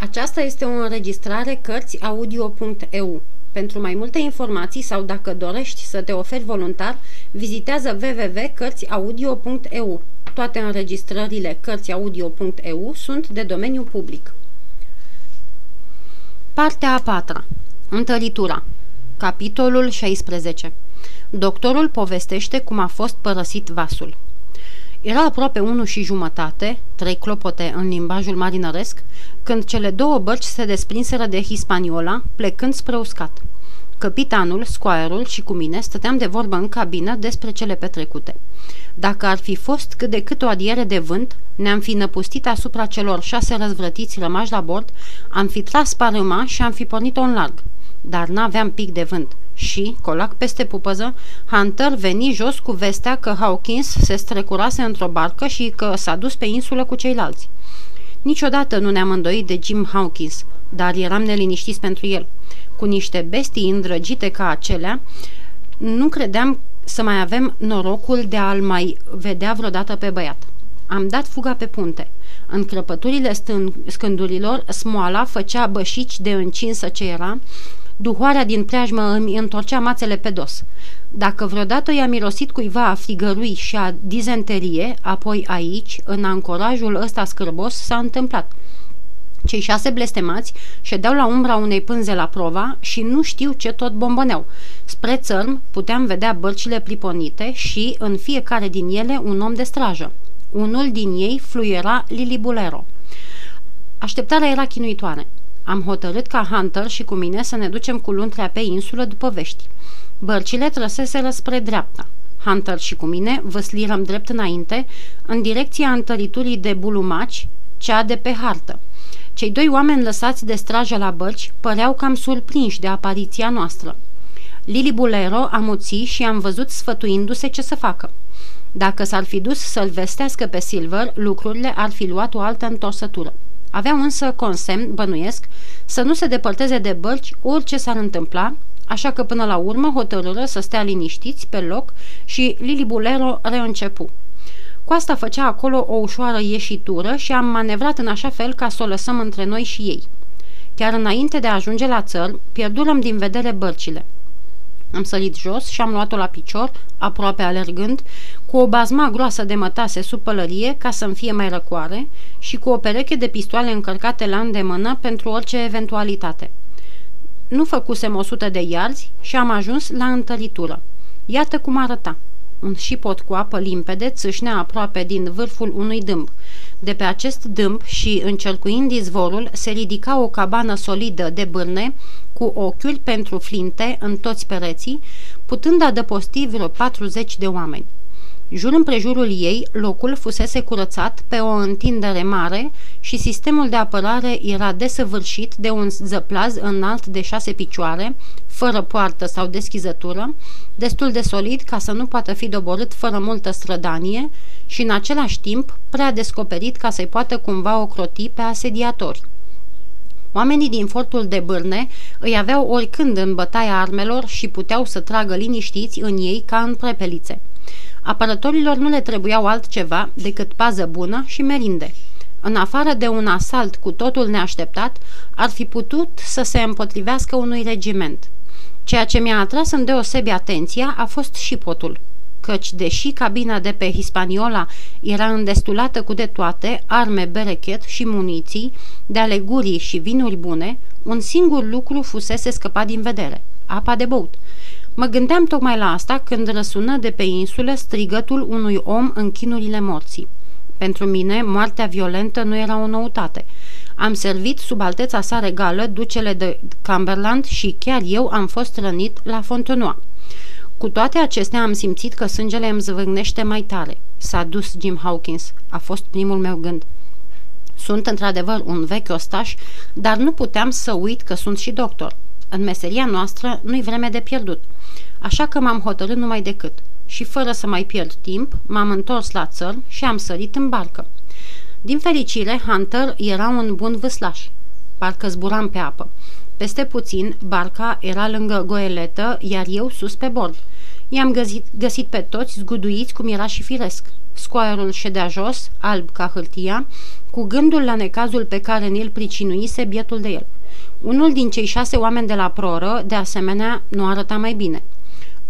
Aceasta este o înregistrare Cărțiaudio.eu. Pentru mai multe informații sau dacă dorești să te oferi voluntar, vizitează www.cărțiaudio.eu. Toate înregistrările Cărțiaudio.eu sunt de domeniu public. Partea a patra. Întăritura. Capitolul 16. Doctorul povestește cum a fost părăsit vasul. Era aproape unu și jumătate, trei clopote în limbajul marinăresc, când cele două bărci se desprinseră de Hispaniola, plecând spre uscat. Capitanul, squire și cu mine stăteam de vorbă în cabină despre cele petrecute. Dacă ar fi fost cât de cât o adiere de vânt, ne-am fi năpustit asupra celor șase răzvrătiți rămași la bord, am fi tras parâma și am fi pornit-o în larg. Dar n-aveam pic de vânt și, colac peste pupăză, Hunter veni jos cu vestea că Hawkins se strecurase într-o barcă și că s-a dus pe insulă cu ceilalți. Niciodată nu ne-am îndoit de Jim Hawkins, dar eram neliniștiți pentru el. Cu niște bestii îndrăgite ca acelea, nu credeam să mai avem norocul de a-l mai vedea vreodată pe băiat. Am dat fuga pe punte. În crăpăturile scândurilor, smoala făcea bășici de încinsă ce era, duhoarea din preajmă îmi întorcea mațele pe dos. Dacă vreodată i-a mirosit cuiva a frigărui și a dizenterie, apoi aici, în ancorajul ăsta scârbos, s-a întâmplat. Cei șase blestemați ședeau la umbra unei pânze la prova și nu știu ce tot bomboneau. Spre țărm puteam vedea bărcile priponite și, în fiecare din ele, un om de strajă. Unul din ei fluiera Lilibulero. Așteptarea era chinuitoare. Am hotărât ca Hunter și cu mine să ne ducem cu luntrea pe insulă după vești. Bărcile trăseseră spre dreapta. Hunter și cu mine văslirăm drept înainte, în direcția întăriturii de bulumaci, cea de pe hartă. Cei doi oameni lăsați de strajă la bărci păreau cam surprinși de apariția noastră. Lili Bulero amuți și am văzut sfătuindu-se ce să facă. Dacă s-ar fi dus să-l vestească pe Silver, lucrurile ar fi luat o altă întorsătură. Aveau însă consemn, bănuiesc, să nu se depărteze de bărci orice s-ar întâmpla, așa că până la urmă hotărâră să stea liniștiți pe loc și Lili Bulero reîncepu. Coasta făcea acolo o ușoară ieșitură și am manevrat în așa fel ca să o lăsăm între noi și ei. Chiar înainte de a ajunge la țăr, pierdurăm din vedere bărcile. Am sărit jos și am luat-o la picior, aproape alergând, cu o bazma groasă de mătase sub pălărie ca să-mi fie mai răcoare și cu o pereche de pistoale încărcate la îndemână pentru orice eventualitate. Nu făcusem o sută de iarzi și am ajuns la întăritură. Iată cum arăta. Un șipot cu apă limpede țâșnea aproape din vârful unui dâmb. De pe acest dâmb și încercuind izvorul se ridica o cabană solidă de bârne cu ochiuri pentru flinte în toți pereții, putând adăposti vreo 40 de oameni. Jur împrejurul ei, locul fusese curățat pe o întindere mare și sistemul de apărare era desăvârșit de un zăplaz înalt de șase picioare, fără poartă sau deschizătură, destul de solid ca să nu poată fi doborât fără multă strădanie și în același timp prea descoperit ca să-i poată cumva ocroti pe asediatori. Oamenii din fortul de bârne îi aveau oricând în bătaia armelor și puteau să tragă liniștiți în ei ca în prepelițe. Apărătorilor nu le trebuiau altceva decât pază bună și merinde. În afară de un asalt cu totul neașteptat, ar fi putut să se împotrivească unui regiment. Ceea ce mi-a atras în deosebi atenția a fost și potul căci, deși cabina de pe Hispaniola era îndestulată cu de toate, arme, berechet și muniții, de alegurii și vinuri bune, un singur lucru fusese scăpat din vedere, apa de băut. Mă gândeam tocmai la asta când răsună de pe insulă strigătul unui om în chinurile morții. Pentru mine, moartea violentă nu era o noutate. Am servit sub alteța sa regală ducele de Cumberland și chiar eu am fost rănit la Fontenoy. Cu toate acestea am simțit că sângele îmi zvârnește mai tare. S-a dus Jim Hawkins. A fost primul meu gând. Sunt într-adevăr un vechi ostaș, dar nu puteam să uit că sunt și doctor. În meseria noastră nu-i vreme de pierdut. Așa că m-am hotărât numai decât. Și fără să mai pierd timp, m-am întors la țăr și am sărit în barcă. Din fericire, Hunter era un bun vâslaș. Parcă zburam pe apă. Peste puțin, barca era lângă goeletă, iar eu sus pe bord. I-am găsit, găsit pe toți zguduiți cum era și firesc. Scoarul ședea jos, alb ca hârtia, cu gândul la necazul pe care ni-l pricinuise bietul de el. Unul din cei șase oameni de la proră, de asemenea, nu arăta mai bine.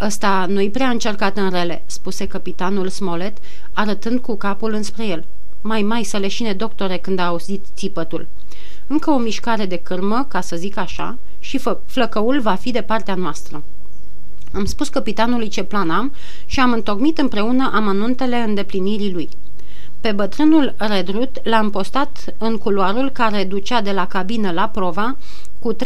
Ăsta nu-i prea încercat în rele," spuse capitanul Smolet, arătând cu capul înspre el. Mai, mai să leșine doctore când a auzit țipătul. Încă o mișcare de cârmă, ca să zic așa, și fă, flăcăul va fi de partea noastră. Am spus capitanului ce plan am și am întocmit împreună amănuntele îndeplinirii lui. Pe bătrânul Redrut l-am postat în culoarul care ducea de la cabină la prova, cu 3-4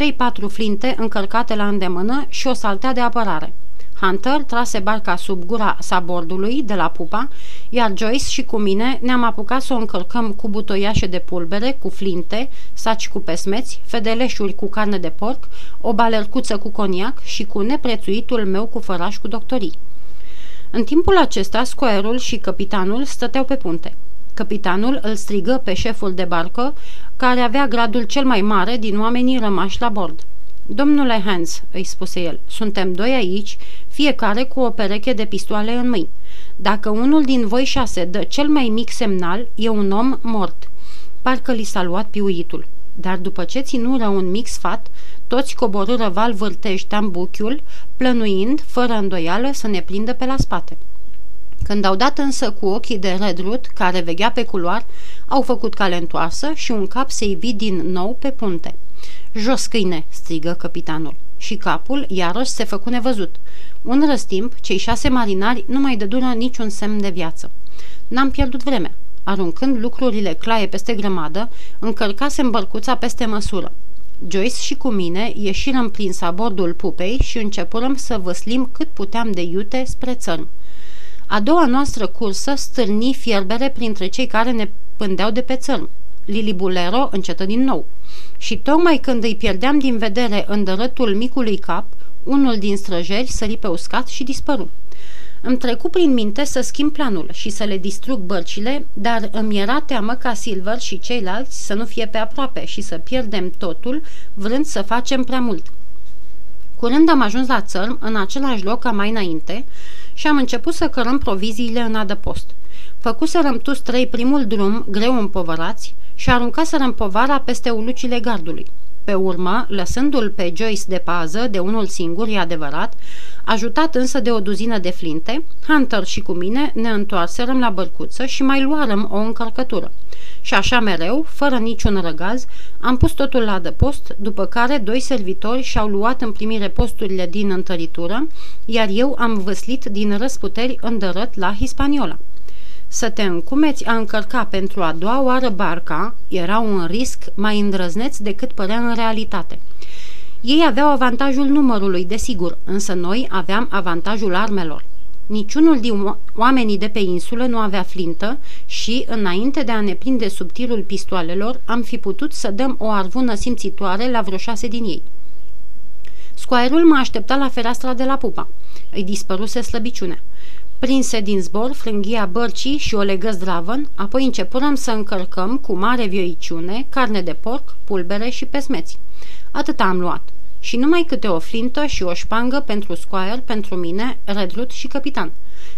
flinte încărcate la îndemână și o saltea de apărare. Hunter trase barca sub gura sabordului de la pupa, iar Joyce și cu mine ne-am apucat să o încărcăm cu butoiașe de pulbere, cu flinte, saci cu pesmeți, fedeleșuri cu carne de porc, o balercuță cu coniac și cu neprețuitul meu cu făraș cu doctorii. În timpul acesta, scoerul și capitanul stăteau pe punte. Capitanul îl strigă pe șeful de barcă, care avea gradul cel mai mare din oamenii rămași la bord. Domnule Hans, îi spuse el, suntem doi aici, fiecare cu o pereche de pistoale în mâini. Dacă unul din voi șase dă cel mai mic semnal, e un om mort. Parcă li s-a luat piuitul. Dar după ce ținură un mic sfat, toți coborâră val vârtej tambuchiul, plănuind, fără îndoială, să ne prindă pe la spate. Când au dat însă cu ochii de redrut, care veghea pe culoar, au făcut cale întoarsă și un cap se ivi din nou pe punte. Jos câine!" strigă capitanul. Și capul iarăși se făcu nevăzut. Un răstimp, cei șase marinari nu mai dădură niciun semn de viață. N-am pierdut vremea. Aruncând lucrurile claie peste grămadă, încărcasem bărcuța peste măsură. Joyce și cu mine ieșirăm prin sabordul pupei și începurăm să văslim cât puteam de iute spre țărm. A doua noastră cursă stârni fierbere printre cei care ne pândeau de pe țărm. Lili Bulero încetă din nou. Și tocmai când îi pierdeam din vedere îndărătul micului cap, unul din străjeri sări pe uscat și dispăru. Îmi trecu prin minte să schimb planul și să le distrug bărcile, dar îmi era teamă ca Silver și ceilalți să nu fie pe aproape și să pierdem totul, vrând să facem prea mult. Curând am ajuns la țărm, în același loc ca mai înainte, și am început să cărăm proviziile în adăpost. Făcuserăm tu trei primul drum, greu împovărați, și aruncaserăm povara peste ulucile gardului. Pe urmă, lăsându-l pe Joyce de pază, de unul singur, e adevărat, ajutat însă de o duzină de flinte, Hunter și cu mine ne întoarserăm la bărcuță și mai luarăm o încărcătură. Și așa mereu, fără niciun răgaz, am pus totul la adăpost, după care doi servitori și-au luat în primire posturile din întăritură, iar eu am văslit din răsputeri îndărăt la Hispaniola. Să te încumeți a încărca pentru a doua oară barca era un risc mai îndrăzneț decât părea în realitate. Ei aveau avantajul numărului, desigur, însă noi aveam avantajul armelor. Niciunul din oamenii de pe insulă nu avea flintă și, înainte de a ne prinde sub tirul pistoalelor, am fi putut să dăm o arvună simțitoare la vreo șase din ei. Scoaierul mă aștepta la fereastra de la pupa. Îi dispăruse slăbiciunea. Prinse din zbor frânghia bărcii și o legă zdravăn, apoi începurăm să încărcăm cu mare vioiciune carne de porc, pulbere și pesmeți. Atât am luat. Și numai câte o flintă și o șpangă pentru scoaier, pentru mine, redrut și capitan.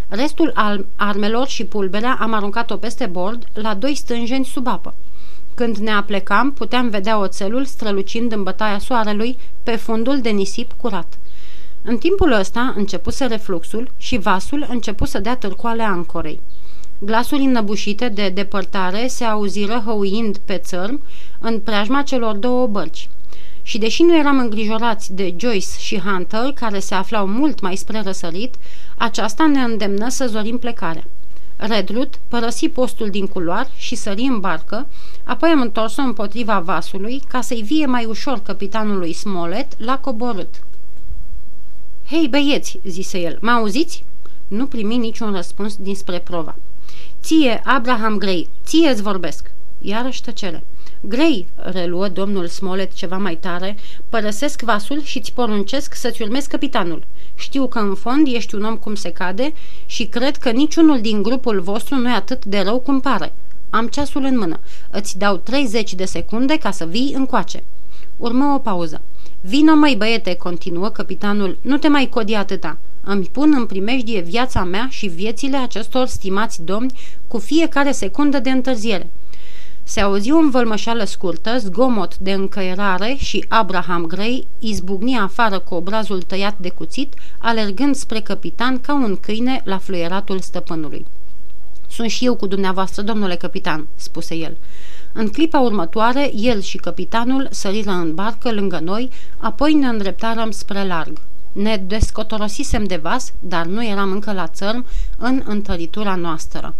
Restul armelor și pulberea am aruncat-o peste bord la doi stânjeni sub apă. Când ne aplecam, puteam vedea oțelul strălucind în bătaia soarelui pe fundul de nisip curat. În timpul ăsta începuse refluxul și vasul început să dea târcoale ancorei. Glasuri înnăbușite de depărtare se auziră hăuind pe țărm în preajma celor două bărci. Și deși nu eram îngrijorați de Joyce și Hunter, care se aflau mult mai spre răsărit, aceasta ne îndemnă să zorim plecarea. Redrut părăsi postul din culoar și sări în barcă, apoi am întors-o împotriva vasului ca să-i vie mai ușor capitanului Smollett la coborât. Hei, băieți!" zise el, mă auziți?" Nu primi niciun răspuns dinspre prova. Ție, Abraham Gray, ție îți vorbesc!" Iarăși tăcere. Grey, reluă domnul Smollett ceva mai tare, părăsesc vasul și îți poruncesc să-ți urmezi capitanul. Știu că în fond ești un om cum se cade și cred că niciunul din grupul vostru nu e atât de rău cum pare. Am ceasul în mână. Îți dau 30 de secunde ca să vii încoace. Urmă o pauză. Vino mai băiete, continuă capitanul, nu te mai codi atâta. Îmi pun în primejdie viața mea și viețile acestor stimați domni cu fiecare secundă de întârziere. Se auzi o învălmășală scurtă, zgomot de încăierare și Abraham Gray izbucni afară cu obrazul tăiat de cuțit, alergând spre capitan ca un câine la fluieratul stăpânului. Sunt și eu cu dumneavoastră, domnule capitan," spuse el. În clipa următoare, el și capitanul săriră în barcă lângă noi, apoi ne îndreptarăm spre larg. Ne descotorosisem de vas, dar nu eram încă la țărm în întăritura noastră.